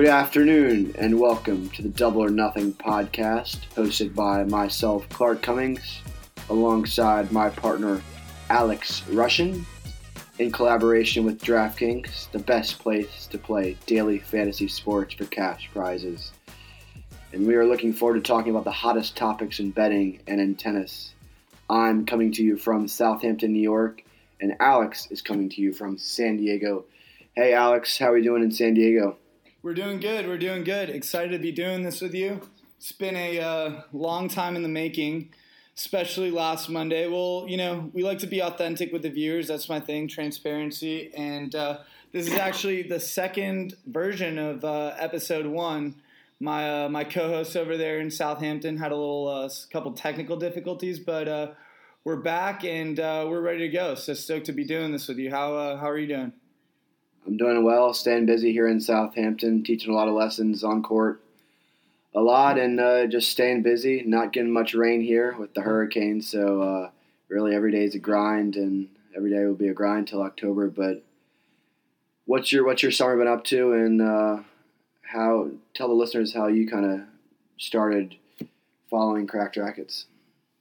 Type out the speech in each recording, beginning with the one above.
Good afternoon, and welcome to the Double or Nothing podcast, hosted by myself, Clark Cummings, alongside my partner, Alex Rushin, in collaboration with DraftKings, the best place to play daily fantasy sports for cash prizes. And we are looking forward to talking about the hottest topics in betting and in tennis. I'm coming to you from Southampton, New York, and Alex is coming to you from San Diego. Hey, Alex, how are we doing in San Diego? We're doing good. We're doing good. Excited to be doing this with you. It's been a uh, long time in the making, especially last Monday. Well, you know, we like to be authentic with the viewers. That's my thing, transparency. And uh, this is actually the second version of uh, episode one. My uh, my co-host over there in Southampton had a little uh, couple technical difficulties, but uh, we're back and we're ready to go. So stoked to be doing this with you. How how are you doing? I'm doing well, staying busy here in Southampton, teaching a lot of lessons on court, a lot, and uh, just staying busy. Not getting much rain here with the hurricane, so uh, really every day is a grind, and every day will be a grind till October. But what's your what's your summer been up to, and uh, how? Tell the listeners how you kind of started following Cracked Racquets.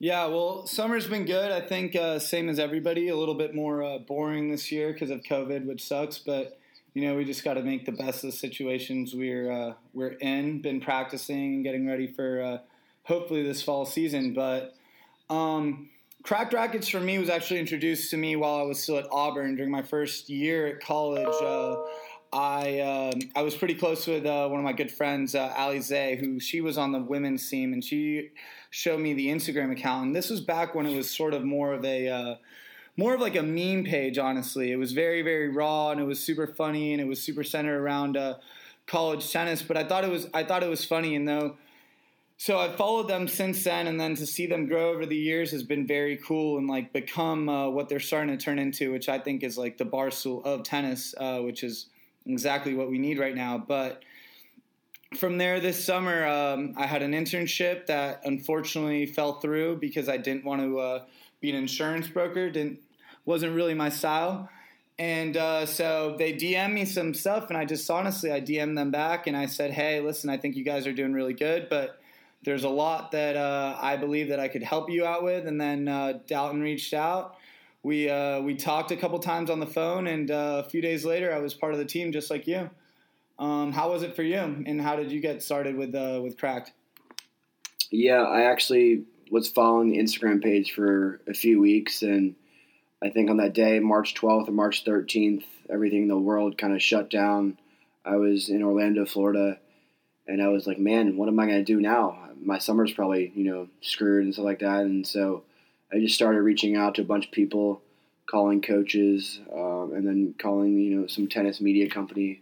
Yeah, well, summer's been good. I think uh, same as everybody. A little bit more uh, boring this year because of COVID, which sucks. But you know, we just got to make the best of the situations we're uh, we're in. Been practicing and getting ready for uh, hopefully this fall season. But um, Cracked Racquets for me was actually introduced to me while I was still at Auburn during my first year at college. I um, I was pretty close with uh, one of my good friends, uh, Ali Zay, who she was on the women's team, and she showed me the Instagram account. And this was back when it was sort of more of a uh, more of like a meme page. Honestly, it was very very raw, and it was super funny, and it was super centered around uh, college tennis. But I thought it was I thought it was funny, and though. So I've followed them since then, and then to see them grow over the years has been very cool and like become uh, what they're starting to turn into, which I think is like the barstool of tennis, uh, which is exactly what we need right now. But from there, this summer, um, I had an internship that unfortunately fell through because I didn't want to uh, be an insurance broker. Didn't wasn't really my style. And uh, so they DM me some stuff, and I just honestly I DM them back, and I said, "Hey, listen, I think you guys are doing really good, but there's a lot that uh, I believe that I could help you out with." And then uh, Dalton reached out, we uh, we talked a couple times on the phone, and uh, a few days later, I was part of the team, just like you. Um, how was it for you, and how did you get started with uh, with Cracked? Yeah, I actually was following the Instagram page for a few weeks, and I think on that day, March 12th or March 13th, everything in the world kind of shut down. I was in Orlando, Florida, and I was like, man, what am I going to do now? My summer's probably, you know, screwed and stuff like that. And so I just started reaching out to a bunch of people, calling coaches, um, and then calling you know some tennis media company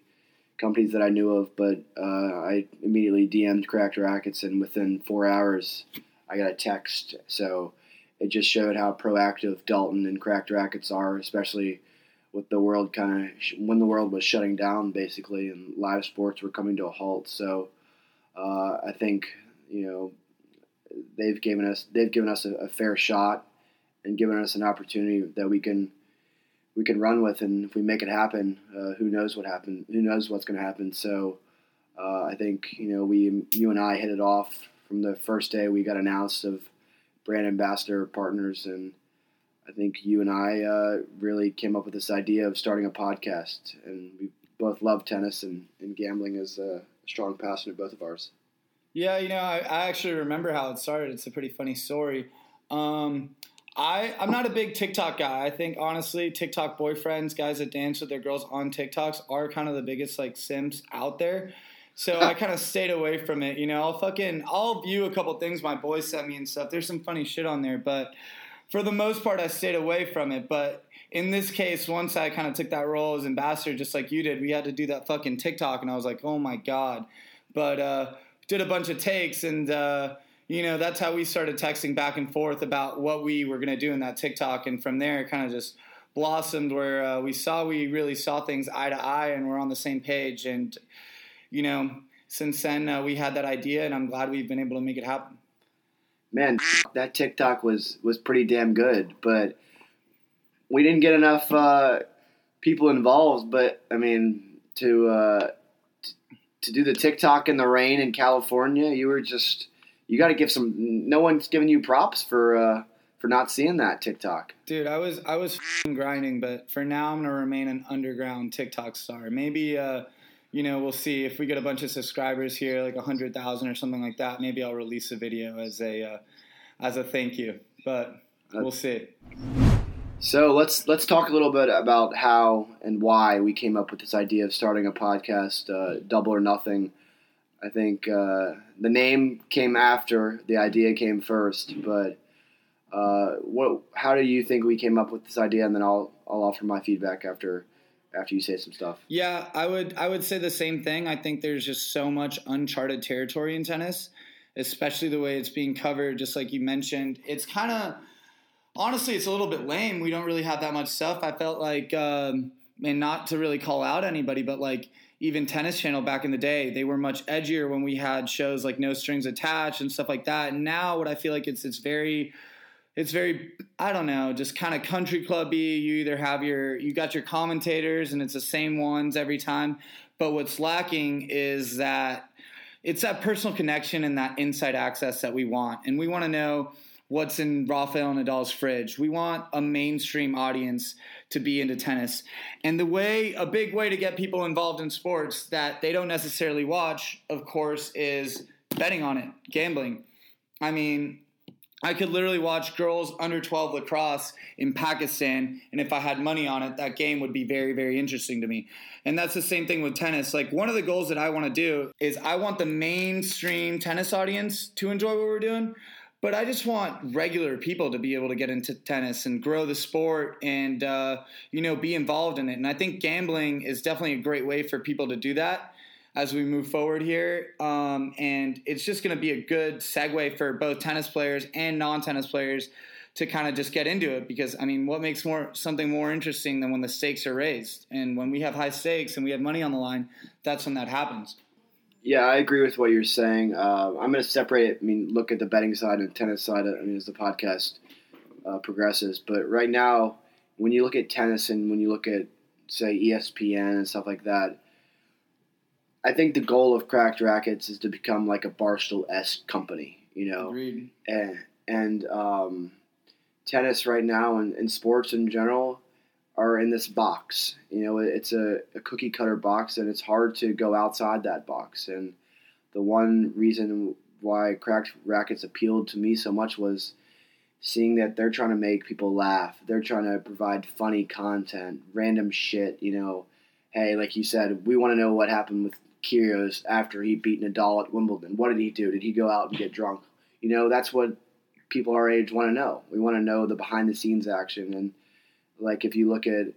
companies that I knew of. But uh, I immediately DM'd Cracked Racquets, and within four hours, I got a text. So it just showed how proactive Dalton and Cracked Racquets are, especially with the world kind of when the world was shutting down basically, and live sports were coming to a halt. So uh, I think you know they've given us they've given us a, a, fair shot and given us an opportunity that we can we can run with, and if we make it happen, uh, who knows what happened? Who knows what's going to happen? So uh, I think you know we you and I hit it off from the first day we got announced of brand ambassador partners, and I think you and I uh, really came up with this idea of starting a podcast, and we both love tennis, and, and gambling is a strong passion of both of ours. Yeah, you know, I, I, actually remember how it started. It's a pretty funny story. Um, I, I'm not a big TikTok guy. I think honestly, TikTok boyfriends, guys that dance with their girls on TikToks, are kind of the biggest like sims out there. So I kind of stayed away from it. You know, I'll fucking I'll view a couple things my boys sent me and stuff. There's some funny shit on there, but for the most part, I stayed away from it. But in this case, once I kind of took that role as ambassador, just like you did, we had to do that fucking TikTok, and I was like, oh my god. But uh, did a bunch of takes and uh, you know that's how we started texting back and forth about what we were going to do in that tiktok. And from there it kind of just blossomed where uh, we saw we really saw things eye to eye and we're on the same page. And you know since then uh, we had that idea and i'm glad we've been able to make it happen. Man that tiktok was was pretty damn good but we didn't get enough uh, people involved. But i mean to uh, to do the TikTok in the rain in California, you were just you got to give some. No one's giving you props for uh, for not seeing that TikTok. Dude, I was I was grinding, but for now I'm gonna remain an underground TikTok star. Maybe uh, you know we'll see if we get a bunch of subscribers here, like a hundred thousand or something like that. Maybe I'll release a video as a uh, as a thank you, but we'll see. So let's let's talk a little bit about how and why we came up with this idea of starting a podcast, uh, Double or Nothing. I think uh, the name came after the idea came first, but uh, what? How do you think we came up with this idea? And then I'll I'll offer my feedback after after you say some stuff. Yeah, I would I would say the same thing. I think there's just so much uncharted territory in tennis, especially the way it's being covered. Just like you mentioned, it's kind of honestly, it's a little bit lame. We don't really have that much stuff. I felt like, um, and not to really call out anybody, but like even Tennis Channel back in the day, they were much edgier when we had shows like No Strings Attached and stuff like that. And now, what I feel like it's it's very it's very I don't know, just kind of country clubby. You either have your you got your commentators and it's the same ones every time, but what's lacking is that it's that personal connection and that inside access that we want. And we want to know what's in Rafael Nadal's fridge. We want a mainstream audience to be into tennis. And the way, a big way to get people involved in sports that they don't necessarily watch, of course, is betting on it, gambling. I mean, I could literally watch girls under 12 lacrosse in Pakistan, and if I had money on it, that game would be very, very interesting to me. And that's the same thing with tennis. Like, one of the goals that I want to do is I want the mainstream tennis audience to enjoy what we're doing, but I just want regular people to be able to get into tennis and grow the sport and uh, you know be involved in it. And I think gambling is definitely a great way for people to do that as we move forward here. Um, and it's just going to be a good segue for both tennis players and non-tennis players to kind of just get into it because I mean, what makes more something more interesting than when the stakes are raised and when we have high stakes and we have money on the line? That's when that happens. Yeah, I agree with what you're saying. Uh, I'm going to separate it. I mean, look at the betting side and tennis side. I mean, as the podcast uh, progresses, but right now, when you look at tennis and when you look at say ESPN and stuff like that, I think the goal of Cracked Racquets is to become like a Barstool esque company. You know, Agreed. and and um, tennis right now and, and sports in general are in this box. You know, it's a, a cookie cutter box, and it's hard to go outside that box. And the one reason why Cracked Racquets appealed to me so much was seeing that they're trying to make people laugh. They're trying to provide funny content, random shit. You know, hey, like you said, we want to know what happened with Kyrgios after he beat Nadal at Wimbledon. What did he do? Did he go out and get drunk? You know, that's what people our age want to know. We want to know the behind the scenes action and like if you look at,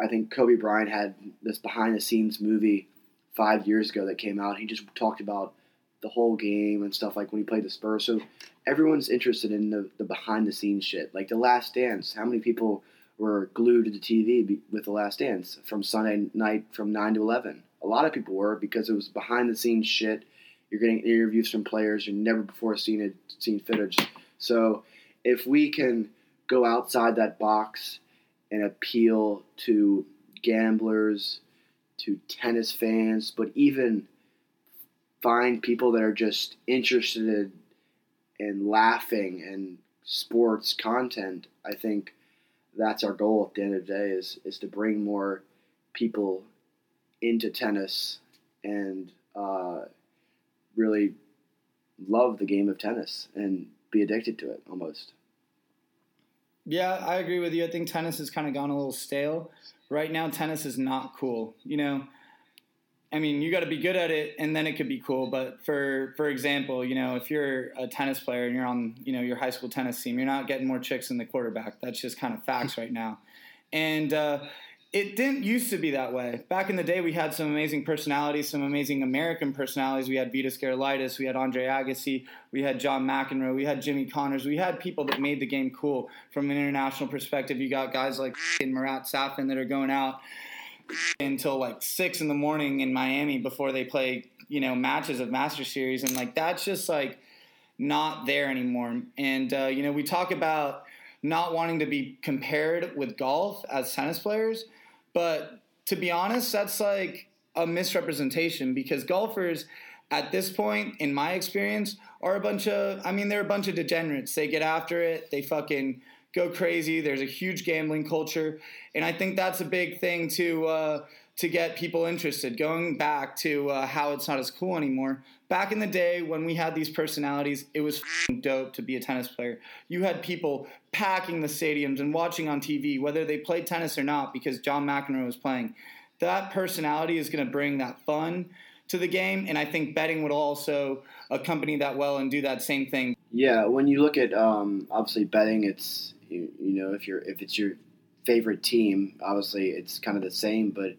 I think Kobe Bryant had this behind the scenes movie five years ago that came out. He just talked about the whole game and stuff like when he played the Spurs. So everyone's interested in the, the behind the scenes shit. Like the Last Dance. How many people were glued to the TV with the Last Dance from Sunday night from nine to eleven? A lot of people were because it was behind the scenes shit. You're getting interviews from players you never before seen it seen footage. So if we can go outside that box and appeal to gamblers, to tennis fans, but even find people that are just interested in laughing and sports content. I think that's our goal at the end of the day is is to bring more people into tennis and uh, really love the game of tennis and be addicted to it almost. Yeah, I agree with you. I think tennis has kind of gone a little stale. Right now, tennis is not cool. You know, I mean, you got to be good at it, and then it could be cool. But for for example, you know, if you're a tennis player and you're on, you know, your high school tennis team, you're not getting more chicks than the quarterback. That's just kind of facts right now. And uh, it didn't used to be that way. Back in the day, we had some amazing personalities, some amazing American personalities. We had Vitas Gerulaitis, we had Andre Agassi, we had John McEnroe, we had Jimmy Connors. We had people that made the game cool from an international perspective. You got guys like Marat Safin that are going out until like six in the morning in Miami before they play, you know, matches of Master Series, and like that's just like not there anymore. And uh, you know, we talk about not wanting to be compared with golf as tennis players but to be honest, that's like a misrepresentation because golfers at this point, in my experience, are a bunch of, I mean, they're a bunch of degenerates. They get after it, they fucking go crazy. There's a huge gambling culture. And I think that's a big thing to, uh, to get people interested. Going back to uh, how it's not as cool anymore. Back in the day when we had these personalities, it was dope to be a tennis player. You had people packing the stadiums and watching on TV, whether they played tennis or not, because John McEnroe was playing. That personality is going to bring that fun to the game, and I think betting would also accompany that well and do that same thing. Yeah, when you look at um, obviously betting, it's you, you know if you're if it's your favorite team, obviously it's kind of the same, but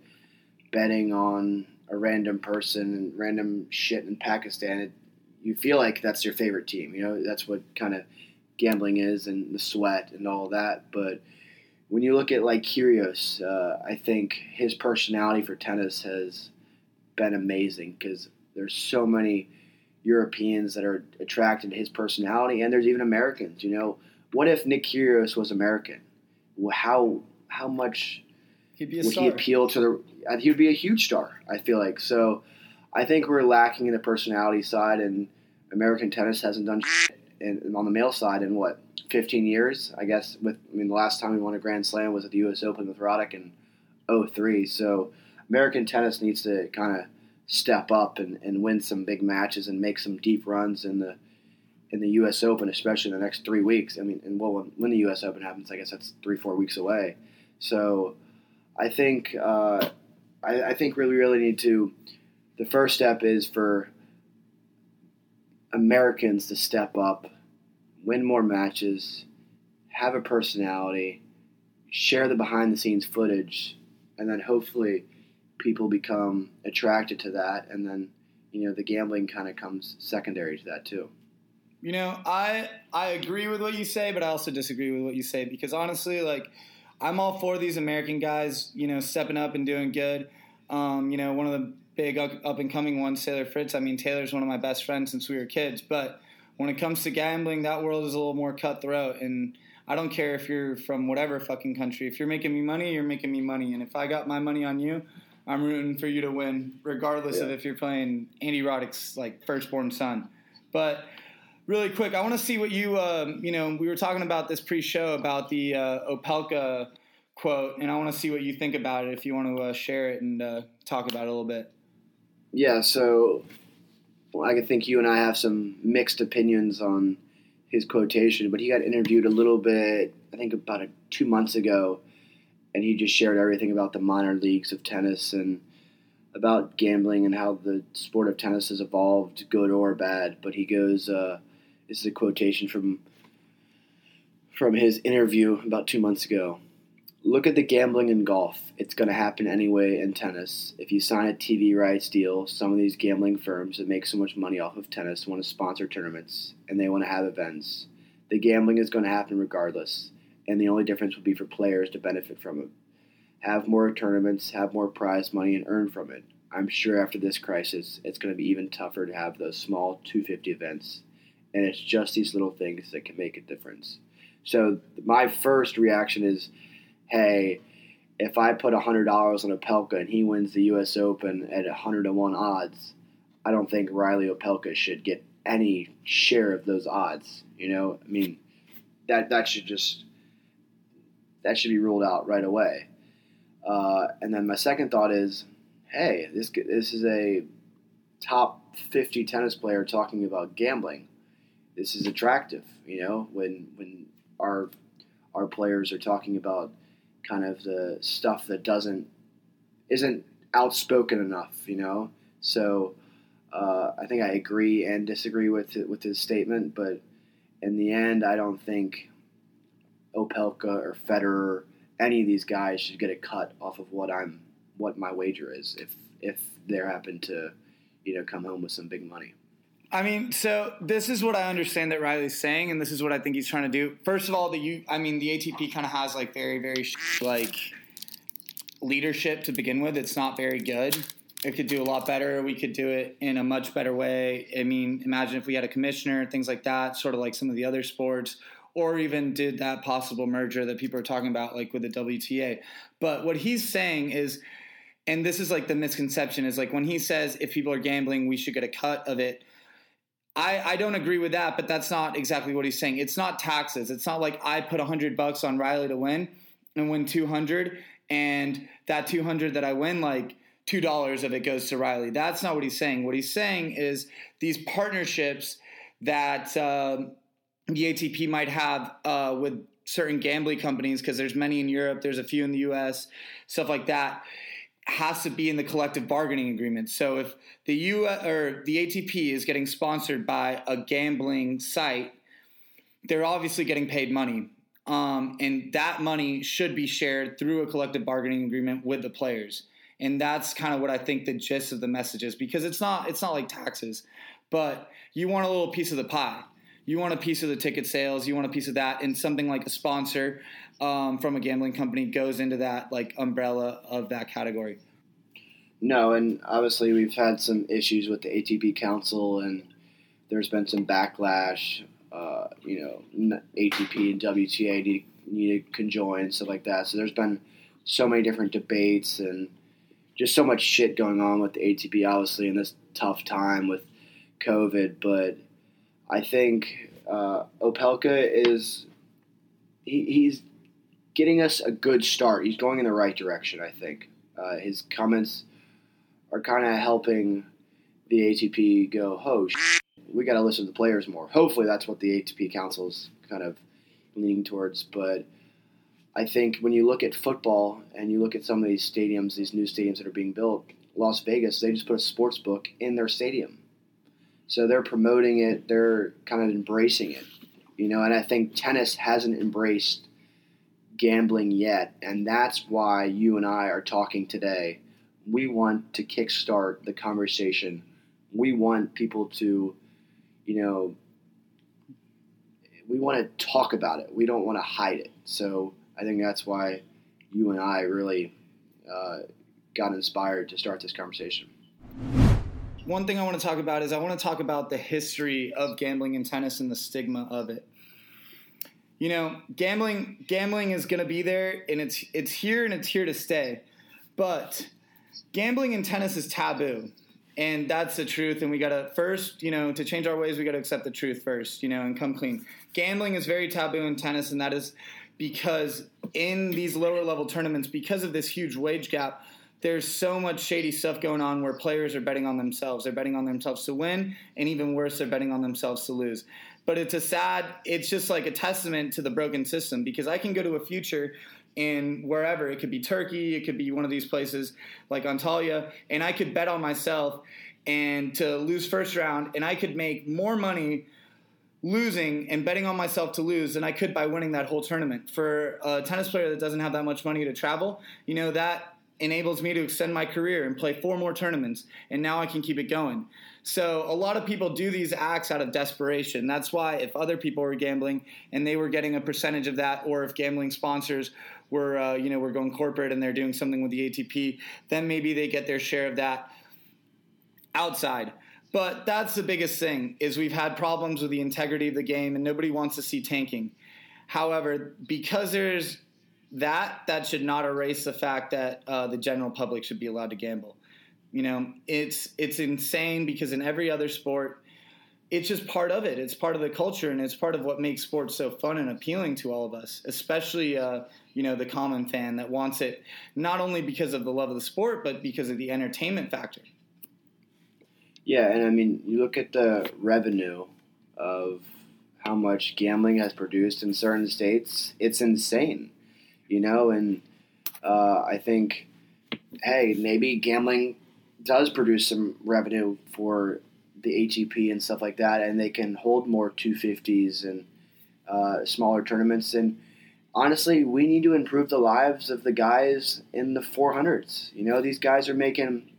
betting on a random person and random shit in Pakistan, it, you feel like that's your favorite team. You know, that's what kind of gambling is and the sweat and all that. But when you look at like Kyrgios, uh, I think his personality for tennis has been amazing because there's so many Europeans that are attracted to his personality, and there's even Americans. You know, what if Nick Kyrgios was American? How how much would star. he appeal to the? He would be a huge star. I feel like so. I think we're lacking in the personality side, and American tennis hasn't done shit in, on the male side in what 15 years. I guess with I mean the last time we won a Grand Slam was at the U.S. Open with Roddick in 03. So American tennis needs to kind of step up and, and win some big matches and make some deep runs in the in the U.S. Open, especially in the next three weeks. I mean, and well, when, when the U.S. Open happens, I guess that's three four weeks away. So I think uh, I, I think really really need to. The first step is for Americans to step up, win more matches, have a personality, share the behind the scenes footage, and then hopefully people become attracted to that, and then you know the gambling kind of comes secondary to that too. You know, I I agree with what you say, but I also disagree with what you say because honestly, like I'm all for these American guys, you know, stepping up and doing good. Um, you know, one of the big up and coming ones, Taylor Fritz. I mean, Taylor's one of my best friends since we were kids, but when it comes to gambling, that world is a little more cutthroat and. I don't care if you're from whatever fucking country. If you're making me money, you're making me money. And if I got my money on you, I'm rooting for you to win, regardless yeah. of if you're playing Andy Roddick's like firstborn son. But really quick, I want to see what you, um, you know, we were talking about this pre-show about the uh, Opelka quote, and I want to see what you think about it. If you want to uh, share it and uh, talk about it a little bit. Yeah. So well, I think you and I have some mixed opinions on his quotation, but he got interviewed a little bit, I think about a, two months ago and he just shared everything about the minor leagues of tennis and about gambling and how the sport of tennis has evolved, good or bad. But he goes, uh, this is a quotation from from his interview about two months ago. Look at the gambling in golf. It's going to happen anyway in tennis. If you sign a TV rights deal, some of these gambling firms that make so much money off of tennis want to sponsor tournaments and they want to have events. The gambling is going to happen regardless and the only difference will be for players to benefit from it. Have more tournaments, have more prize money, and earn from it. I'm sure after this crisis, it's going to be even tougher to have those small 250 events, and it's just these little things that can make a difference. So my first reaction is, hey, if I put $100 on Opelka and he wins the U.S. Open at 100 to 1 odds, I don't think Reilly Opelka should get any share of those odds. You know, I mean, that that should just that should be ruled out right away. Uh, and then my second thought is, hey, this this is a top 50 tennis player talking about gambling. This is attractive, you know, when when our our players are talking about kind of the stuff that doesn't isn't outspoken enough, you know. So uh, I think I agree and disagree with with his statement, but in the end, I don't think Opelka or Federer, any of these guys should get a cut off of what I'm what my wager is if if they happen to you know come home with some big money. I mean, so this is what I understand that Reilly's saying, and this is what I think he's trying to do. First of all, the you, I mean, the ATP kind of has like very, very like leadership to begin with. It's not very good. It could do a lot better. We could do it in a much better way. I mean, imagine if we had a commissioner, things like that, sort of like some of the other sports, or even did that possible merger that people are talking about, like with the WTA. But what he's saying is, and this is like the misconception is like when he says if people are gambling, we should get a cut of it. I, I don't agree with that, but that's not exactly what he's saying. It's not taxes. It's not like I put a hundred bucks on Reilly to win and win two hundred, and that two hundred that I win, like two dollars of it goes to Riley. That's not what he's saying. What he's saying is these partnerships that uh, the ATP might have uh, with certain gambling companies, because there's many in Europe, there's a few in the U.S., stuff like that has to be in the collective bargaining agreement. So if the U or the ATP is getting sponsored by a gambling site, they're obviously getting paid money. Um, and that money should be shared through a collective bargaining agreement with the players. And that's kind of what I think the gist of the message is because it's not it's not like taxes, but you want a little piece of the pie. You want a piece of the ticket sales, you want a piece of that, and something like a sponsor um, from a gambling company goes into that like umbrella of that category. No, and obviously we've had some issues with the ATP Council, and there's been some backlash. Uh, you know, ATP and WTA need, need to conjoin stuff like that. So there's been so many different debates and just so much shit going on with the ATP, obviously, in this tough time with COVID. But I think uh, Opelka is he, he's getting us a good start. He's going in the right direction, I think. Uh, his comments are kind of helping the ATP go, oh, sh- we got to listen to the players more. Hopefully, that's what the ATP Council is kind of leaning towards. But I think when you look at football and you look at some of these stadiums, these new stadiums that are being built, Las Vegas, they just put a sports book in their stadium. So they're promoting it, they're kind of embracing it. You know, and I think tennis hasn't embraced gambling yet, and that's why you and I are talking today. We want to kickstart the conversation. We want people to, you know, we want to talk about it. We don't want to hide it. So I think that's why you and I really uh, got inspired to start this conversation. One thing I want to talk about is I want to talk about the history of gambling in tennis and the stigma of it you know, gambling gambling is going to be there and it's it's here and it's here to stay. But gambling in tennis is taboo. And that's the truth and we got to first, you know, to change our ways we got to accept the truth first, you know, and come clean. Gambling is very taboo in tennis and that is because in these lower level tournaments because of this huge wage gap, there's so much shady stuff going on where players are betting on themselves. They're betting on themselves to win, and even worse, they're betting on themselves to lose. But it's a sad it's just like a testament to the broken system because i can go to a future in wherever. It could be turkey it could be one of these places like antalya and i could bet on myself and to lose first round and i could make more money losing and betting on myself to lose than i could by winning that whole tournament. For a tennis player that doesn't have that much money to travel you know that enables me to extend my career and play four more tournaments and now i can keep it going so a lot of people do these acts out of desperation. That's why if other people were gambling and they were getting a percentage of that, or if gambling sponsors were, uh, you know, were going corporate and they're doing something with the ATP, then maybe they get their share of that outside. But that's the biggest thing is we've had problems with the integrity of the game, and nobody wants to see tanking. However, because there's that, that should not erase the fact that uh, the general public should be allowed to gamble. You know, it's it's insane because in every other sport, it's just part of it. It's part of the culture, and it's part of what makes sports so fun and appealing to all of us, especially uh, you know the common fan that wants it not only because of the love of the sport, but because of the entertainment factor. Yeah, and I mean, you look at the revenue of how much gambling has produced in certain states; it's insane, you know. And uh, I think, hey, maybe gambling does produce some revenue for the ATP and stuff like that, and they can hold more 250s and uh, smaller tournaments. And honestly, we need to improve the lives of the guys in the 400s. You know, these guys are making,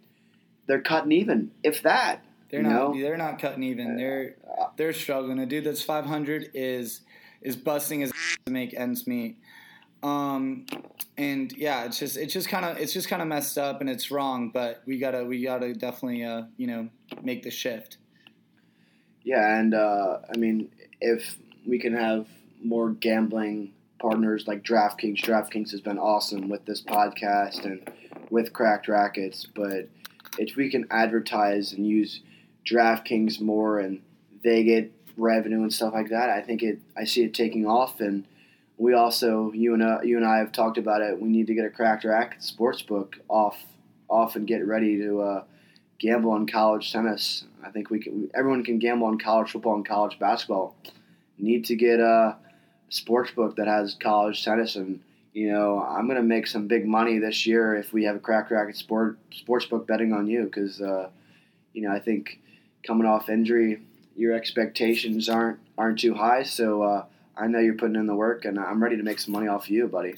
they're cutting even, if that. They're not. Know? They're not cutting even. They're uh, they're struggling. A dude that's 500 is is busting his to make ends meet. Um, and yeah, it's just it's just kind of it's just kind of messed up and it's wrong. But we gotta we gotta definitely uh, you know make the shift. Yeah, and uh, I mean, if we can have more gambling partners like DraftKings, DraftKings has been awesome with this podcast, and with Cracked Racquets, but if we can advertise and use DraftKings more and they get revenue and stuff like that, I think it. I see it taking off, and we also you and uh, you and I have talked about it. We need to get a cracked racket sports book off off and get ready to uh, gamble on college tennis. I think we can. Everyone can gamble on college football and college basketball. Need to get a sports book that has college tennis and you know, I'm gonna make some big money this year if we have a crack racket sport sports book betting on you because, uh, you know, I think coming off injury, your expectations aren't aren't too high. So uh, I know you're putting in the work, and I'm ready to make some money off of you, buddy.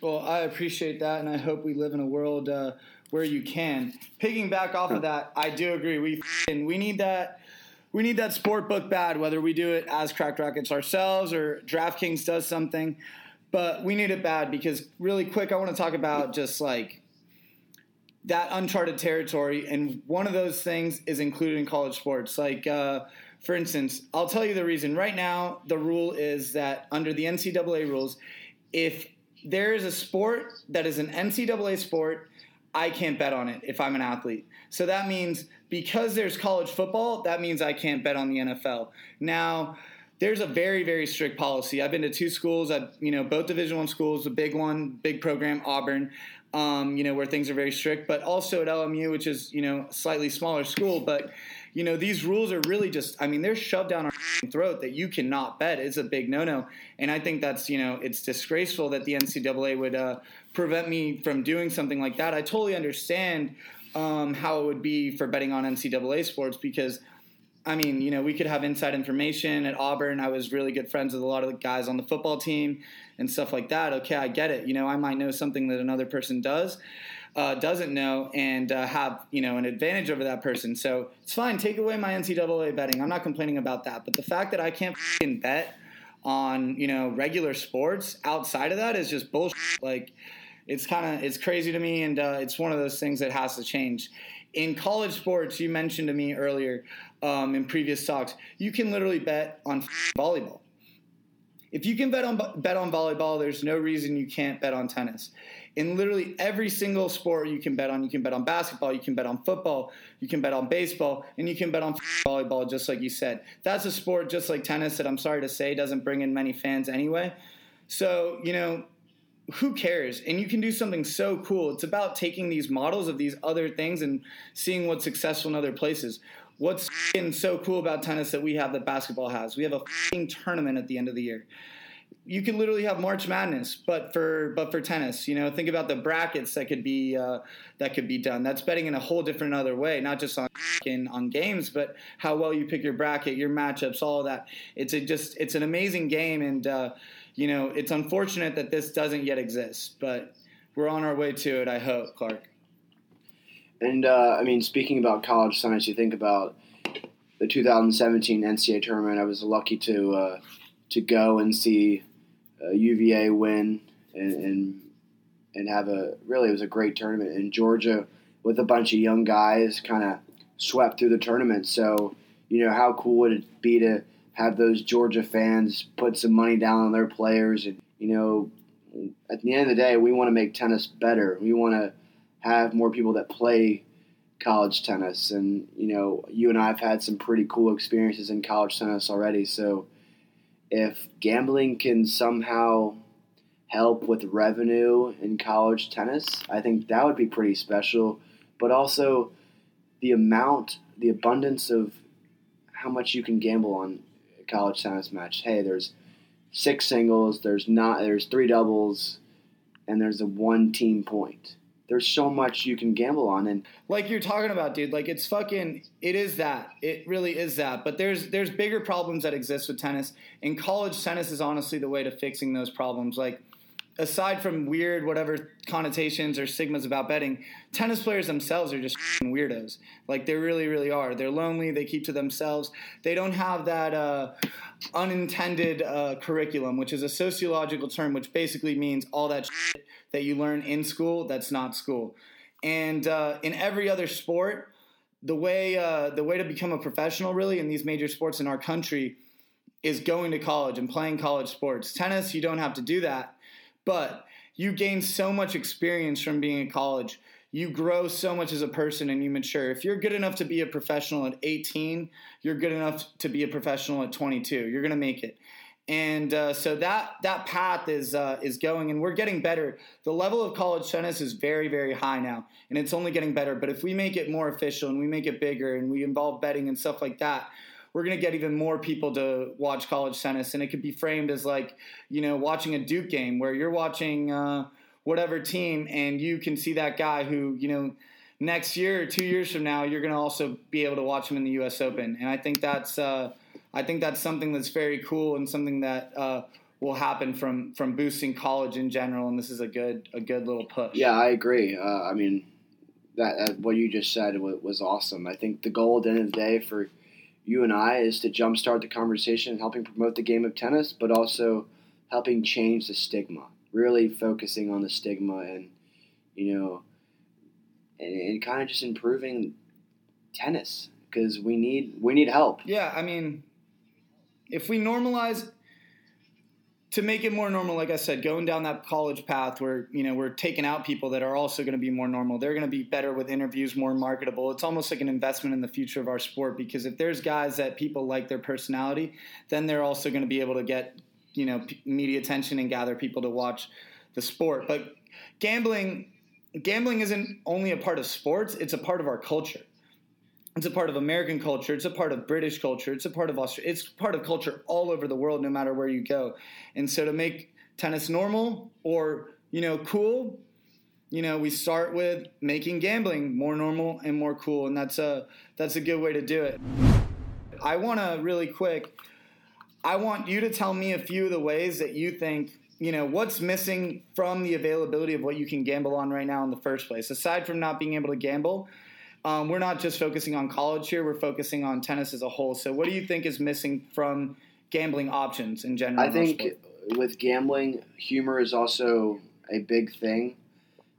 Well, I appreciate that, and I hope we live in a world uh, where you can. Picking back off of that, I do agree. We we need that. We need that sport book bad, whether we do it as Cracked Racquets ourselves or DraftKings does something but we need it bad because really quick, I want to talk about just like that uncharted territory, and one of those things is included in college sports. Like, uh, for instance, I'll tell you the reason. Right now, the rule is that under the NCAA rules, if there is a sport that is an NCAA sport, I can't bet on it if I'm an athlete. So that means because there's college football, that means I can't bet on the NFL. Now, there's a very very strict policy. I've been to two schools, I've, you know, both Division One schools, the big one, big program, Auburn, um, you know, where things are very strict, but also at LMU, which is you know slightly smaller school, but you know these rules are really just i mean they're shoved down our throat that you cannot bet it's a big no-no and i think that's you know it's disgraceful that the ncaa would uh, prevent me from doing something like that i totally understand um, how it would be for betting on ncaa sports because I mean, you know, we could have inside information at Auburn. I was really good friends with a lot of the guys on the football team and stuff like that. Okay, I get it. You know, I might know something that another person does, uh, doesn't know, and uh, have you know an advantage over that person. So it's fine. Take away my NCAA betting. I'm not complaining about that. But the fact that I can't bet on you know regular sports outside of that is just bullshit. Like it's kind of it's crazy to me, and uh, it's one of those things that has to change. In college sports, you mentioned to me earlier um, in previous talks, you can literally bet on volleyball. If you can bet on bet on volleyball, there's no reason you can't bet on tennis. In literally every single sport you can bet on, you can bet on basketball, you can bet on football, you can bet on baseball, and you can bet on volleyball, just like you said. That's a sport just like tennis that I'm sorry to say doesn't bring in many fans anyway. So you know, who cares? And you can do something so cool. It's about taking these models of these other things and seeing what's successful in other places what's so cool about tennis that we have that basketball has? We have a tournament at the end of the year. You could literally have March Madness, but for but for tennis, you know, think about the brackets that could be uh, that could be done. That's betting in a whole different other way, not just on on games, but how well you pick your bracket, your matchups, all of that. It's a just it's an amazing game, and uh, you know, it's unfortunate that this doesn't yet exist, but we're on our way to it. I hope, Clark. And uh, I mean, speaking about college science, you think about the 2017 NCAA tournament. I was lucky to uh, to go and see uh, UVA win and, and and have a really it was a great tournament. And Georgia with a bunch of young guys kind of swept through the tournament. So you know how cool would it be to have those Georgia fans put some money down on their players and you know at the end of the day we want to make tennis better. We want to have more people that play college tennis. And, you know, you and I have had some pretty cool experiences in college tennis already. So if gambling can somehow help with revenue in college tennis, I think that would be pretty special. But also the amount, the abundance of how much you can gamble on a college tennis match. Hey, there's six singles, there's not there's three doubles, and there's a one team point there's so much you can gamble on and like you're talking about dude like it's fucking it is that it really is that but there's there's bigger problems that exist with tennis and college tennis is honestly the way to fixing those problems like aside from weird whatever connotations or stigmas about betting tennis players themselves are just weirdos. Like they really really are. They're lonely they keep to themselves. They don't have that uh, unintended uh, curriculum which is a sociological term which basically means all that that you learn in school that's not school. And uh, in every other sport, the way uh, the way to become a professional really in these major sports in our country is going to college and playing college sports. Tennis, you don't have to do that, but you gain so much experience from being in college. You grow so much as a person and you mature. If you're good enough to be a professional at 18, you're good enough to be a professional at 22. You're going to make it and uh, so that that path is uh, is going, and we're getting better. The level of college tennis is very very high now, and it's only getting better. But if we make it more official and we make it bigger and we involve betting and stuff like that, we're going to get even more people to watch college tennis, and it could be framed as like you know watching a Duke game where you're watching uh, whatever team, and you can see that guy who you know next year two years from now you're going to also be able to watch him in the U.S. Open, and I think that's uh, I think that's something that's very cool and something that uh, will happen from from boosting college in general. And this is a good a good little push. Yeah, I agree. Uh, I mean, that what you just said was, was awesome. I think the goal at the end of the day for you and I is to jumpstart the conversation, helping promote the game of tennis, but also helping change the stigma. Really focusing on the stigma and you know, and, and kind of just improving tennis because we need we need help. Yeah, I mean, if we normalize to make it more normal, like I said, going down that college path where you know we're taking out people that are also going to be more normal. They're going to be better with interviews, more marketable. It's almost like an investment in the future of our sport because if there's guys that people like their personality, then they're also going to be able to get you know media attention and gather people to watch the sport. But gambling, gambling isn't only a part of sports; it's a part of our culture. It's a part of American culture. It's a part of British culture. It's a part of Australia. It's part of culture all over the world, no matter where you go. And so to make tennis normal or you know cool, you know we start with making gambling more normal and more cool, and that's a that's a good way to do it. I want to really quick. I want you to tell me a few of the ways that you think you know what's missing from the availability of what you can gamble on right now in the first place aside from not being able to gamble um, we're not just focusing on college here; we're focusing on tennis as a whole. So, what do you think is missing from gambling options in general? I think with gambling, humor is also a big thing.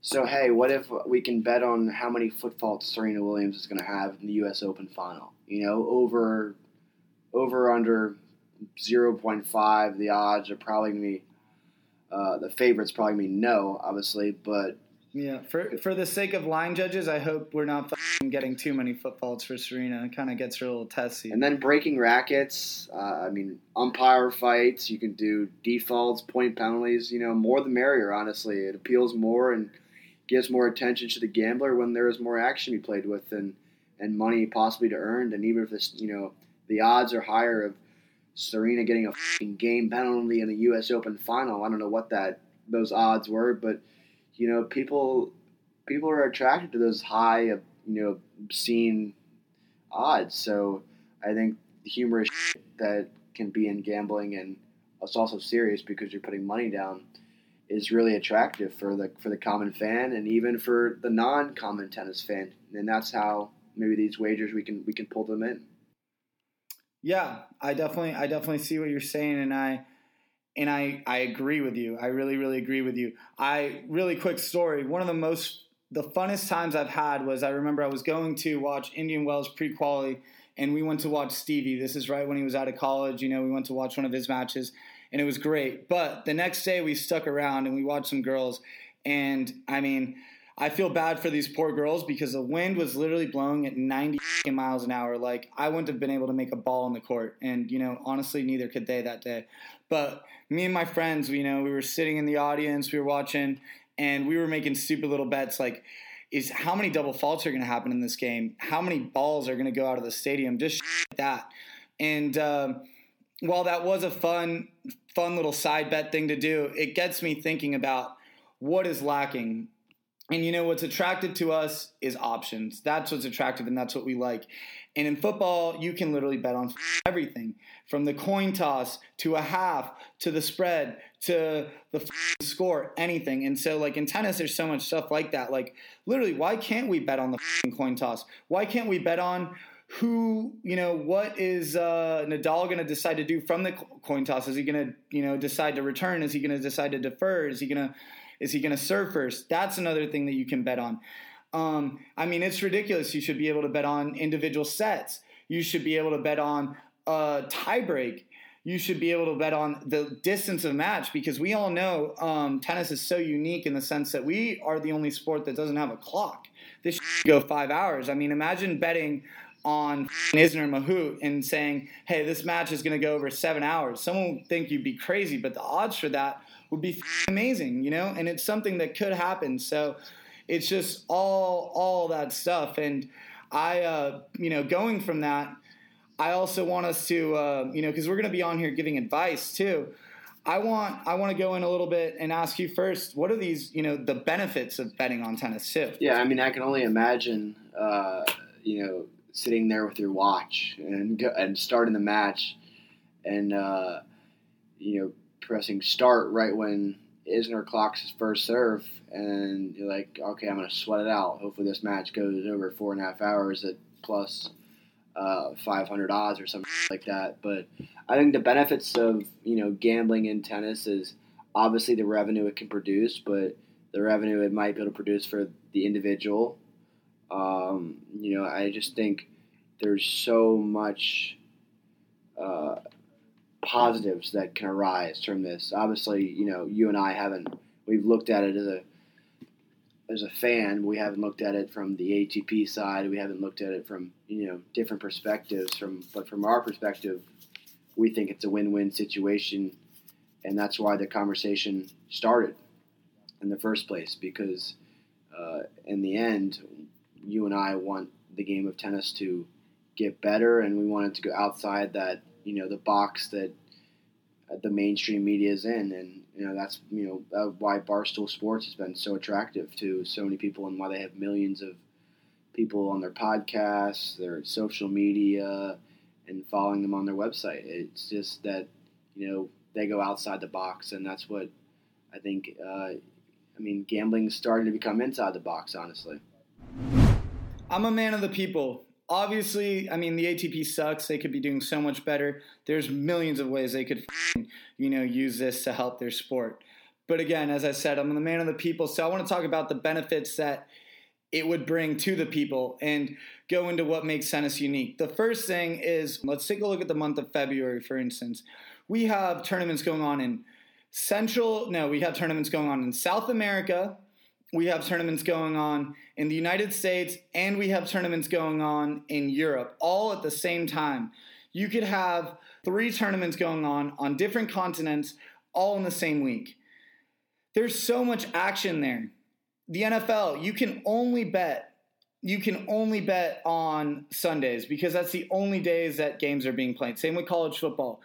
So, hey, what if we can bet on how many foot faults Serena Williams is going to have in the U.S. Open final? You know, over over under 0.5, the odds are probably going to be uh, the favorite's probably be no, obviously, but yeah, for for the sake of line judges, I hope we're not getting too many foot faults for Serena. It kind of gets her a little testy. And then breaking rackets. Uh, I mean, umpire fights. You can do defaults, point penalties. You know, more the merrier. Honestly, it appeals more and gives more attention to the gambler when there is more action to be played with and and money possibly to earn. And even if this, you know, the odds are higher of Serena getting a game penalty in the U.S. Open final. I don't know what that those odds were, but you know, people people are attracted to those high, uh, you know, obscene odds. So I think humorous that can be in gambling and it's also serious because you're putting money down is really attractive for the for the common fan and even for the non-common tennis fan. And that's how maybe these wagers we can we can pull them in. Yeah, I definitely I definitely see what you're saying and I and I, I agree with you. I really, really agree with you. I really quick story. One of the most the funnest times I've had was I remember I was going to watch Indian Wells pre-quali and we went to watch Stevie. This is right when he was out of college. You know, we went to watch one of his matches and it was great. But the next day we stuck around and we watched some girls. And I mean, I feel bad for these poor girls because the wind was literally blowing at 90 miles an hour. Like I wouldn't have been able to make a ball in the court, and you know, honestly, neither could they that day. But me and my friends, you know, we were sitting in the audience, we were watching, and we were making stupid little bets like. Is how many double faults are going to happen in this game? How many balls are going to go out of the stadium? Just like that. And um, while that was a fun, fun little side bet thing to do, it gets me thinking about what is lacking and you know what's attractive to us is options. That's what's attractive, and that's what we like. And in football, you can literally bet on everything from the coin toss to a half to the spread to the score, anything. And so, like in tennis, there's so much stuff like that. Like, literally, why can't we bet on the coin toss? Why can't we bet on who, you know, what is uh, Nadal going to decide to do from the coin toss? Is he going to, you know, decide to return? Is he going to decide to defer? Is he going to is he going to serve first? That's another thing that you can bet on. Um, I mean, it's ridiculous. You should be able to bet on individual sets. You should be able to bet on a tiebreak. you should be able to bet on the distance of match because we all know um, tennis is so unique in the sense that we are the only sport that doesn't have a clock. This should go five hours. I mean, imagine betting on Isner Mahut and saying, hey, this match is going to go over seven hours. Someone would think you'd be crazy, but the odds for that would be amazing, you know? And it's something that could happen. So it's just all all that stuff. And I, uh, you know, going from that, I also want us to, uh, you know, because we're going to be on here giving advice too. I want I want to go in a little bit and ask you first. What are these, you know, the benefits of betting on tennis too? Yeah, I mean, I can only imagine, uh, you know, sitting there with your watch and go, and starting the match, and uh, you know, pressing start right when Isner clocks his first serve, and you're like, okay, I'm gonna sweat it out. Hopefully, this match goes over four and a half hours at plus uh, 500 odds or something like that. But I think the benefits of you know gambling in tennis is obviously the revenue it can produce, but the revenue it might be able to produce for the individual. Um, you know, I just think there's so much uh, positives that can arise from this. Obviously, you know, you and I haven't we've looked at it as a as a fan, we haven't looked at it from the ATP side. We haven't looked at it from you know different perspectives. From but from our perspective, we think it's a win-win situation, and that's why the conversation started in the first place. Because uh, in the end, you and I want the game of tennis to get better, and we want it to go outside that you know the box that the mainstream media is in, and you know that's you know uh, why Barstool Sports has been so attractive to so many people, and why they have millions of people on their podcasts, their social media, and following them on their website. It's just that you know they go outside the box, and that's what I think. Uh, I mean, gambling's starting to become inside the box, honestly. I'm a man of the people obviously, I mean, the ATP sucks. They could be doing so much better. There's millions of ways they could, you know, use this to help their sport. But again, as I said, I'm the man of the people, so I want to talk about the benefits that it would bring to the people and go into what makes tennis unique. The first thing is let's take a look at the month of February, for instance. We have tournaments going on in Central, no, we have tournaments going on in South America, we have tournaments going on in the United States and we have tournaments going on in Europe all at the same time. You could have three tournaments going on on different continents all in the same week. There's so much action there. The NFL, you can only bet you can only bet on Sundays because that's the only days that games are being played. Same with college football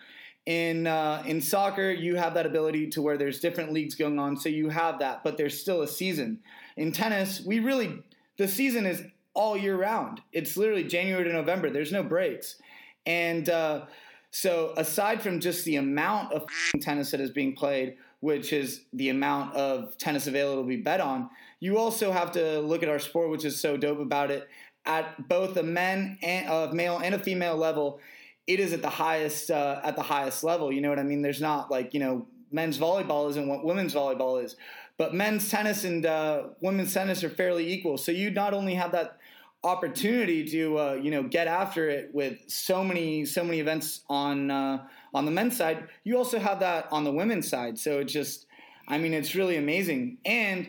in uh, in soccer you have that ability to where there's different leagues going on so you have that but there's still a season. In tennis we really the season is all year round. It's literally january to november. There's no breaks. And uh, so aside from just the amount of tennis that is being played which is the amount of tennis available to be bet on you also have to look at our sport which is so dope about it. At both a men and a male and a female level it is at the highest uh, at the highest level. You know what I mean? There's not like you know men's volleyball isn't what women's volleyball is, but men's tennis and uh, women's tennis are fairly equal. So you not only have that opportunity to uh, you know get after it with so many so many events on uh, on the men's side, you also have that on the women's side. So it just, I mean, it's really amazing. And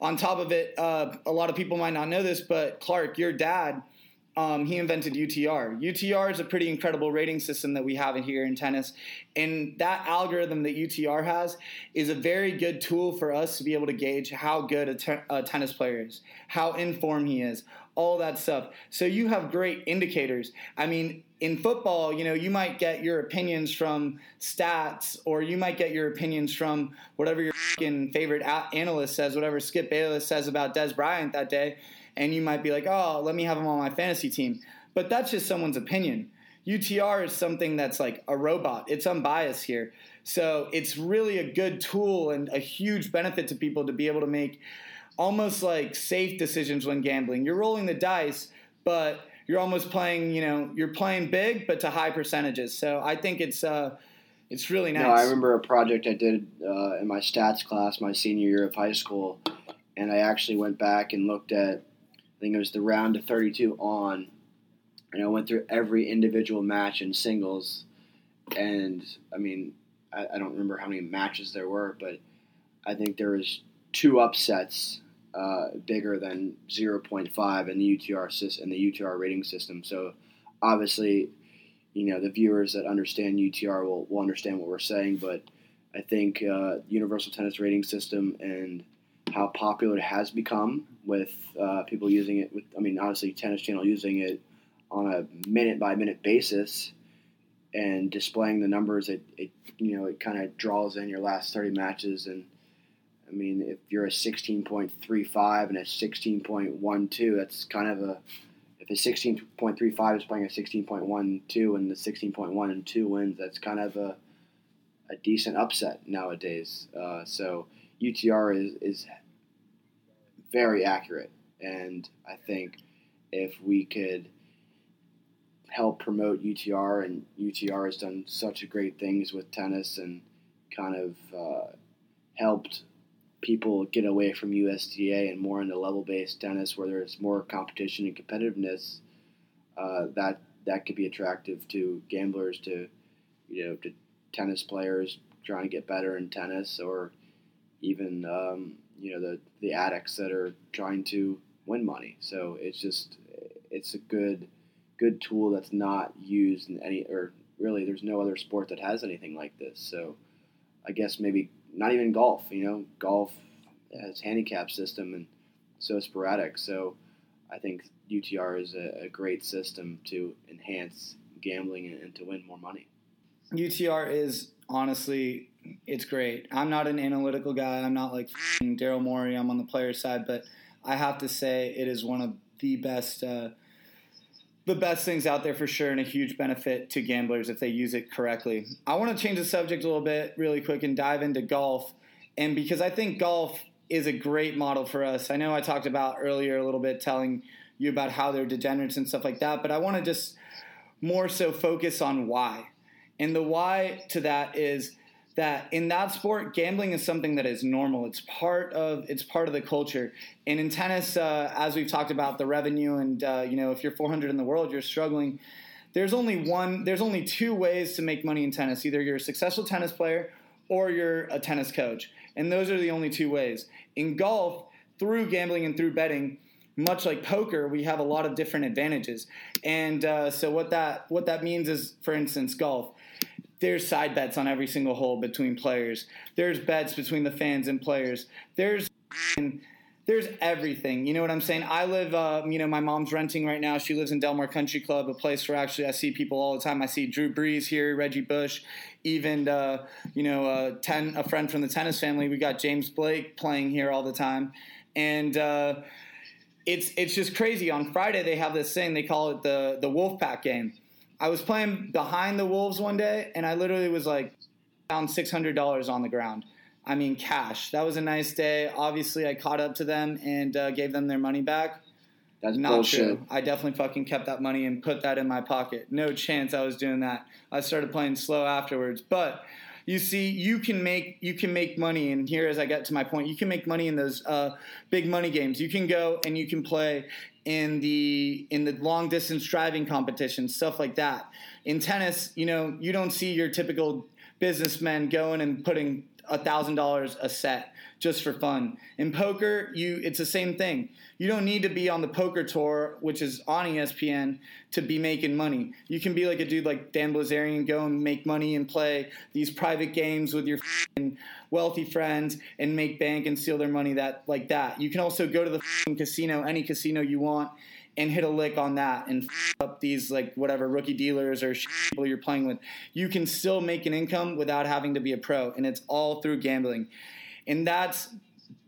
on top of it, uh, a lot of people might not know this, but Clark, your dad um, he invented UTR. UTR is a pretty incredible rating system that we have in here in tennis. And that algorithm that UTR has is a very good tool for us to be able to gauge how good a, te- a tennis player is, how in form he is, all that stuff. So you have great indicators. I mean, in football, you know, you might get your opinions from stats, or you might get your opinions from whatever your favorite analyst says, whatever Skip Bayless says about Dez Bryant that day and you might be like, oh, let me have him on my fantasy team. But that's just someone's opinion. UTR is something that's like a robot, it's unbiased here. So it's really a good tool and a huge benefit to people to be able to make almost like safe decisions when gambling. You're rolling the dice, but you're almost playing, you know, you're playing big, but to high percentages. So I think it's, uh, it's really nice. No, I remember a project I did uh, in my stats class my senior year of high school, and I actually went back and looked at I think it was the round of 32 on, and I went through every individual match in singles and I mean, I, I, don't remember how many matches there were, but I think there was two upsets uh, bigger than 0.5 in the UTR system, in the UTR rating system. So obviously, you know, the viewers that understand UTR will, will understand what we're saying, but I think uh, Universal Tennis Rating System and how popular it has become with uh, people using it. With I mean, obviously, Tennis Channel using it on a minute by minute basis and displaying the numbers. It, it you know it kind of draws in your last thirty matches and. I mean, if you're a 16.35 and a 16.12, that's kind of a if a 16.35 is playing a 16.12 and the 16.1 and 2 wins, that's kind of a, a decent upset nowadays. Uh, so UTR is, is very accurate. And I think if we could help promote UTR, and UTR has done such great things with tennis and kind of uh, helped people get away from USTA and more into level-based tennis, where there's more competition and competitiveness. Uh, that that could be attractive to gamblers, to you know, to tennis players trying to get better in tennis, or even um, you know the the addicts that are trying to win money. So it's just it's a good good tool that's not used in any or really there's no other sport that has anything like this. So I guess maybe not even golf. You know, golf has handicap system and so sporadic. So I think UTR is a, a great system to enhance gambling and, and to win more money. UTR is honestly it's great. I'm not an analytical guy. I'm not like Daryl Morey. I'm on the player side, but I have to say it is one of the best, uh, the best things out there for sure, and a huge benefit to gamblers if they use it correctly. I want to change the subject a little bit, really quick, and dive into golf, and because I think golf is a great model for us. I know I talked about earlier a little bit, telling you about how they're degenerates and stuff like that, but I want to just more so focus on why. And the why to that is that in that sport, gambling is something that is normal. It's part of it's part of the culture. And in tennis, uh, as we've talked about the revenue, and uh, you know, if you're 400 in the world, you're struggling. There's only one. There's only two ways to make money in tennis. Either you're a successful tennis player or you're a tennis coach, and those are the only two ways. In golf, through gambling and through betting, much like poker, we have a lot of different advantages. And uh, so what that what that means is, for instance, golf there's side bets on every single hole between players. There's bets between the fans and players. There's there's everything. You know what I'm saying? I live, uh, you know, my mom's renting right now. She lives in Del Mar Country Club, a place where actually I see people all the time. I see Drew Brees here, Reggie Bush, even, uh, you know, uh, ten, a friend from the tennis family. We got James Blake playing here all the time. And, uh, it's, it's just crazy. On Friday, they have this thing, they call it the, the Wolfpack game I was playing behind the Wolves one day, and I literally was like found six hundred dollars on the ground. I mean, cash. That was a nice day. Obviously, I caught up to them and uh, gave them their money back. That's not bullshit. true. I definitely fucking kept that money and put that in my pocket. No chance I was doing that. I started playing slow afterwards, but you see, you can make you can make money. And here, as I get to my point, you can make money in those uh, big money games. You can go and you can play in the in the long distance driving competitions, stuff like that. In tennis, you know, you don't see your typical businessmen going and putting a thousand dollars a set just for fun. In poker, you it's the same thing. You don't need to be on the poker tour, which is on ESPN, to be making money. You can be like a dude like Dan Bilzerian, go and make money and play these private games with your wealthy friends and make bank and steal their money that like that. You can also go to the casino, any casino you want, and hit a lick on that and up these like whatever rookie dealers or people you're playing with. You can still make an income without having to be a pro, and it's all through gambling. And that's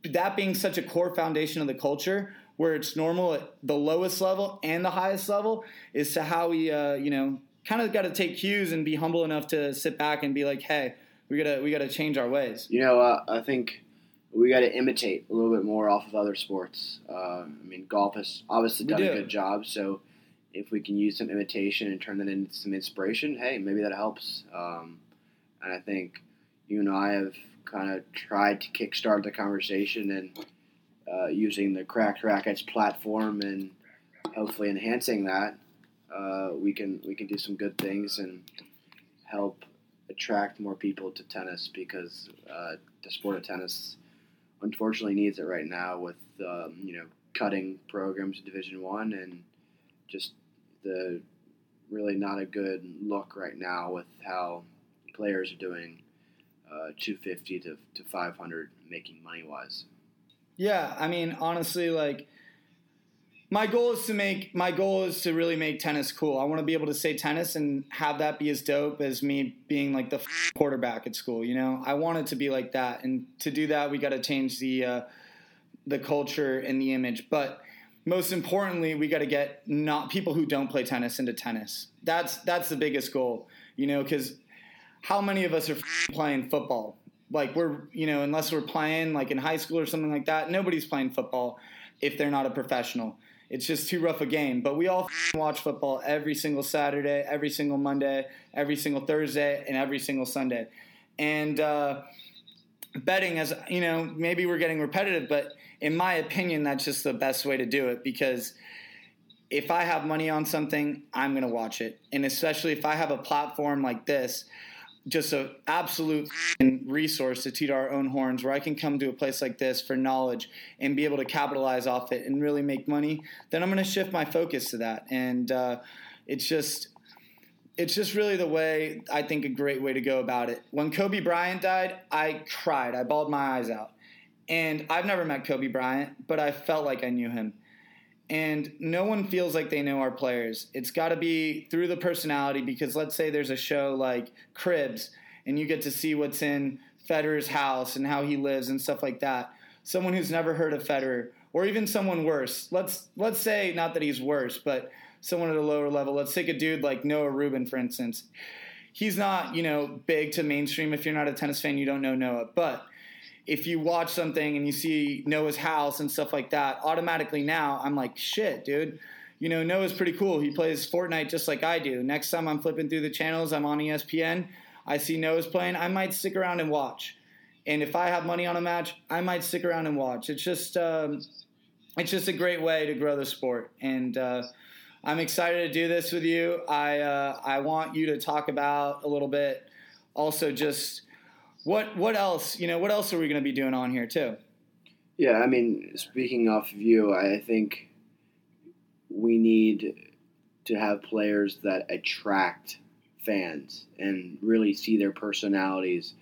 that being such a core foundation of the culture where it's normal at the lowest level and the highest level is to how we uh, you know kind of got to take cues and be humble enough to sit back and be like hey we gotta we gotta change our ways. You know uh, i think we got to imitate a little bit more off of other sports. Uh, i mean golf has obviously done a good job so if we can use some imitation and turn that into some inspiration hey maybe that helps. Um, and i think you and i have kind of tried to kickstart the conversation and uh, using the Cracked Racquets platform and hopefully enhancing that, uh, we can we can do some good things and help attract more people to tennis because uh, the sport of tennis unfortunately needs it right now with um, you know cutting programs in Division One and just the really not a good look right now with how players are doing uh, 250 to, to 500 making money wise. Yeah, I mean, honestly, like my goal is to make my goal is to really make tennis cool. I want to be able to say tennis and have that be as dope as me being like the quarterback at school. You know, I want it to be like that, and to do that, we got to change the uh, the culture and the image. But most importantly, we got to get not people who don't play tennis into tennis. That's that's the biggest goal. You know, because how many of us are playing football? Like we're you know, unless we're playing like in high school or something like that, nobody's playing football if they're not a professional. It's just too rough a game. But we all watch football every single Saturday, every single Monday, every single Thursday, and every single Sunday. And uh, betting, as you know, maybe we're getting repetitive, but in my opinion, that's just the best way to do it because if I have money on something, I'm going to watch it. And especially if I have a platform like this, just an absolute resource to toot our own horns where I can come to a place like this for knowledge and be able to capitalize off it and really make money, then I'm going to shift my focus to that. And uh, it's just. It's just really the way I think a great way to go about it. When Kobe Bryant died, I cried. I bawled my eyes out. And I've never met Kobe Bryant, but I felt like I knew him and no one feels like they know our players. It's got to be through the personality because let's say there's a show like Cribs and you get to see what's in Federer's house and how he lives and stuff like that. Someone who's never heard of Federer or even someone worse. Let's let's say not that he's worse, but someone at a lower level. Let's take a dude like Noah Rubin for instance. He's not, you know, big to mainstream if you're not a tennis fan, you don't know Noah, but if you watch something and you see Noah's house and stuff like that, automatically now I'm like, shit, dude. You know, Noah's pretty cool. He plays Fortnite just like I do. Next time I'm flipping through the channels, I'm on ESPN, I see Noah's playing, I might stick around and watch. And if I have money on a match, I might stick around and watch. It's just, um, it's just a great way to grow the sport. And uh, I'm excited to do this with you. I, uh, I want you to talk about a little bit, also just what what else? You know, what else are we going to be doing on here too? Yeah, I mean, speaking off of you, I think we need to have players that attract fans and really see their personalities.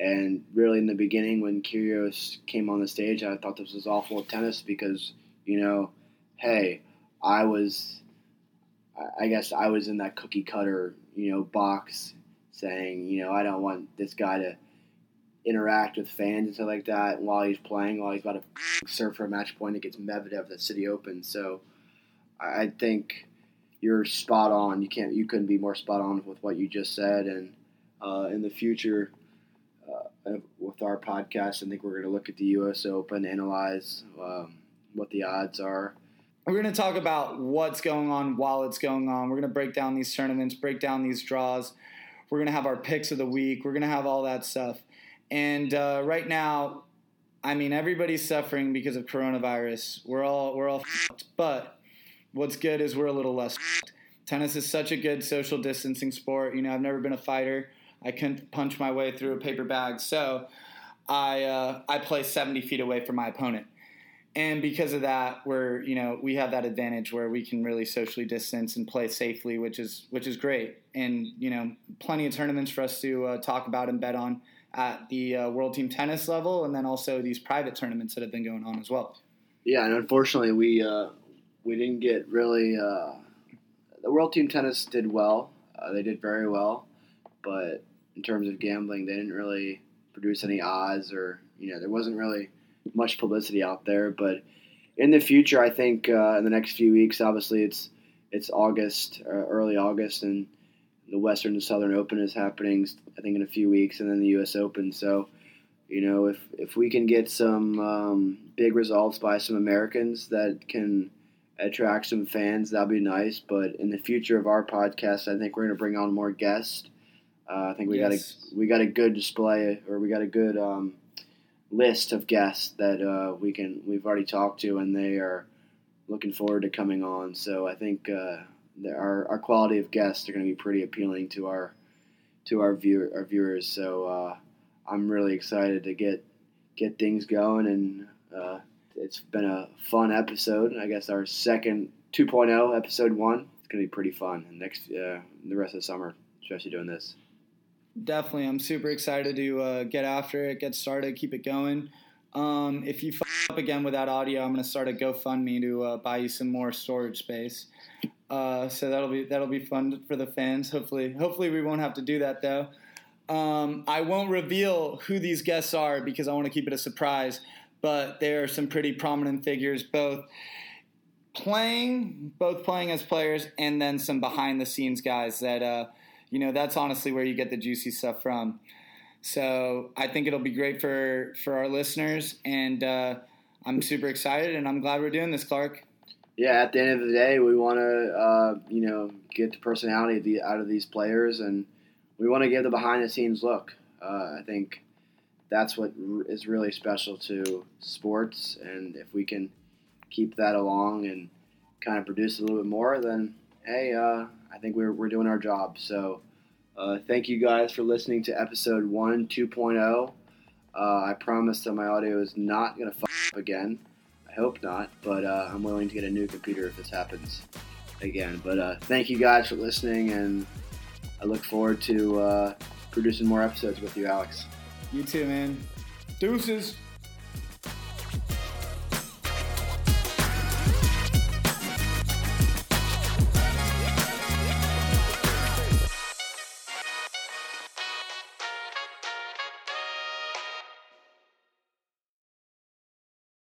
And really, in the beginning, when Kyrgios came on the stage, I thought this was awful tennis because, you know, hey, I was, I guess I was in that cookie cutter, you know, box saying, you know, I don't want this guy to interact with fans and stuff like that while he's playing, while he's about to serve for a match point against Medvedev at the City Open. So I think you're spot on. You can't, you couldn't be more spot on with what you just said. And uh, in the future, uh, with our podcast, I think we're going to look at the U.S. Open, analyze um, what the odds are. We're going to talk about what's going on while it's going on. We're going to break down these tournaments, break down these draws. We're going to have our picks of the week. We're going to have all that stuff. And uh, right now, I mean, everybody's suffering because of coronavirus. We're all we're all, but what's good is we're a little less. Tennis is such a good social distancing sport. You know, I've never been a fighter. I couldn't punch my way through a paper bag, so I uh, I play 70 feet away from my opponent. And because of that, we're you know we have that advantage where we can really socially distance and play safely, which is which is great. And you know, plenty of tournaments for us to uh, talk about and bet on at the uh, World Team Tennis level, and then also these private tournaments that have been going on as well. Yeah, and unfortunately, we uh, we didn't get really. Uh, the World Team Tennis did well; uh, they did very well, but in terms of gambling, they didn't really produce any odds, or you know, there wasn't really much publicity out there. But in the future, I think uh, in the next few weeks, obviously, it's it's August, uh, early August, and the Western and Southern Open is happening, I think, in a few weeks, and then the U.S. Open. So, you know, if if we can get some um, big results by some Americans that can attract some fans, that'll be nice. But in the future of our podcast, I think we're going to bring on more guests. Uh, I think we yes. got a we got a good display, or we got a good um, list of guests that uh, we can we've already talked to, and they are looking forward to coming on. So I think. Uh, our, our quality of guests are going to be pretty appealing to our to our viewer our viewers. So uh, I'm really excited to get get things going, and uh, it's been a fun episode. I guess our second 2.0 episode one. It's gonna be pretty fun. Next uh, the rest of the summer, especially doing this. Definitely, I'm super excited to uh, get after it, get started, keep it going. Um, if you f- up again with that audio, I'm gonna start a GoFundMe to uh, buy you some more storage space. Uh, so that'll be that'll be fun for the fans. Hopefully, hopefully we won't have to do that though. Um, I won't reveal who these guests are because I want to keep it a surprise. But there are some pretty prominent figures, both playing, both playing as players, and then some behind the scenes guys that uh, you know that's honestly where you get the juicy stuff from. So I think it'll be great for for our listeners, and uh, I'm super excited, and I'm glad we're doing this, Clark. Yeah, at the end of the day, we want to uh, you know get the personality of the, out of these players, and we want to give the behind the scenes look. Uh, I think that's what is really special to sports, and if we can keep that along and kind of produce a little bit more, then hey, uh, I think we're, we're doing our job. So uh, thank you guys for listening to episode 1 2.0. Uh, I promise that my audio is not going to fuck up again. I hope not, but uh, I'm willing to get a new computer if this happens again. But uh, thank you guys for listening, and I look forward to uh, producing more episodes with you, Alex. You too, man. Deuces.